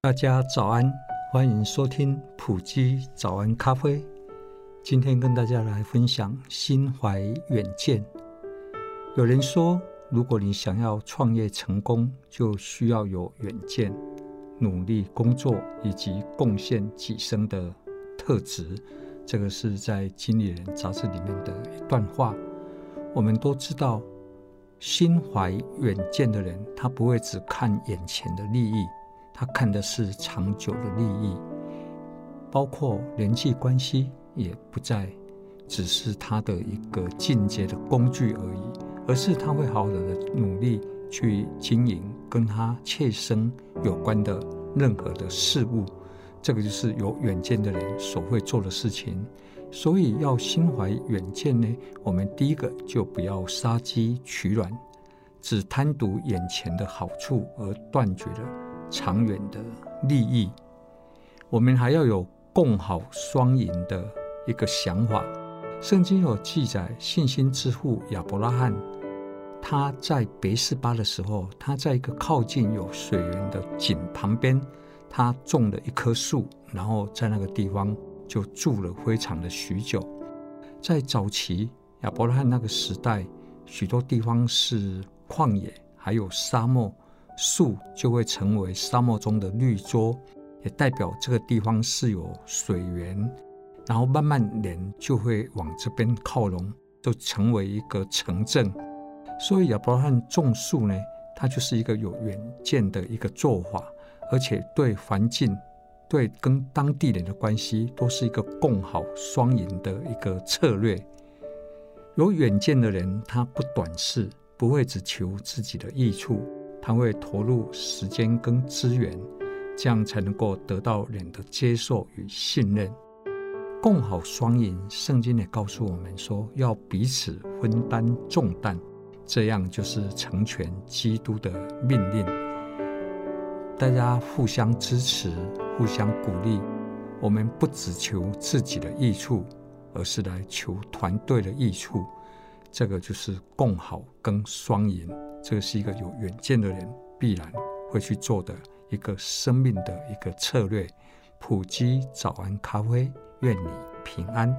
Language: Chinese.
大家早安，欢迎收听普基早安咖啡。今天跟大家来分享心怀远见。有人说，如果你想要创业成功，就需要有远见、努力工作以及贡献己身的特质。这个是在《经理人》杂志里面的一段话。我们都知道，心怀远见的人，他不会只看眼前的利益，他看的是长久的利益，包括人际关系，也不再只是他的一个进阶的工具而已，而是他会好好的努力去经营跟他切身有关的任何的事物。这个就是有远见的人所会做的事情，所以要心怀远见呢，我们第一个就不要杀鸡取卵，只贪图眼前的好处而断绝了长远的利益。我们还要有共好双赢的一个想法。圣经有记载，信心之父亚伯拉罕，他在别是巴的时候，他在一个靠近有水源的井旁边。他种了一棵树，然后在那个地方就住了非常的许久。在早期亚伯拉罕那个时代，许多地方是旷野，还有沙漠，树就会成为沙漠中的绿洲，也代表这个地方是有水源。然后慢慢人就会往这边靠拢，就成为一个城镇。所以亚伯拉罕种树呢，他就是一个有远见的一个做法。而且对环境、对跟当地人的关系，都是一个共好双赢的一个策略。有远见的人，他不短视，不会只求自己的益处，他会投入时间跟资源，这样才能够得到人的接受与信任。共好双赢，圣经也告诉我们说，要彼此分担重担，这样就是成全基督的命令。大家互相支持，互相鼓励。我们不只求自己的益处，而是来求团队的益处。这个就是共好跟双赢。这个是一个有远见的人必然会去做的一个生命的一个策略。埔基早安咖啡，愿你平安。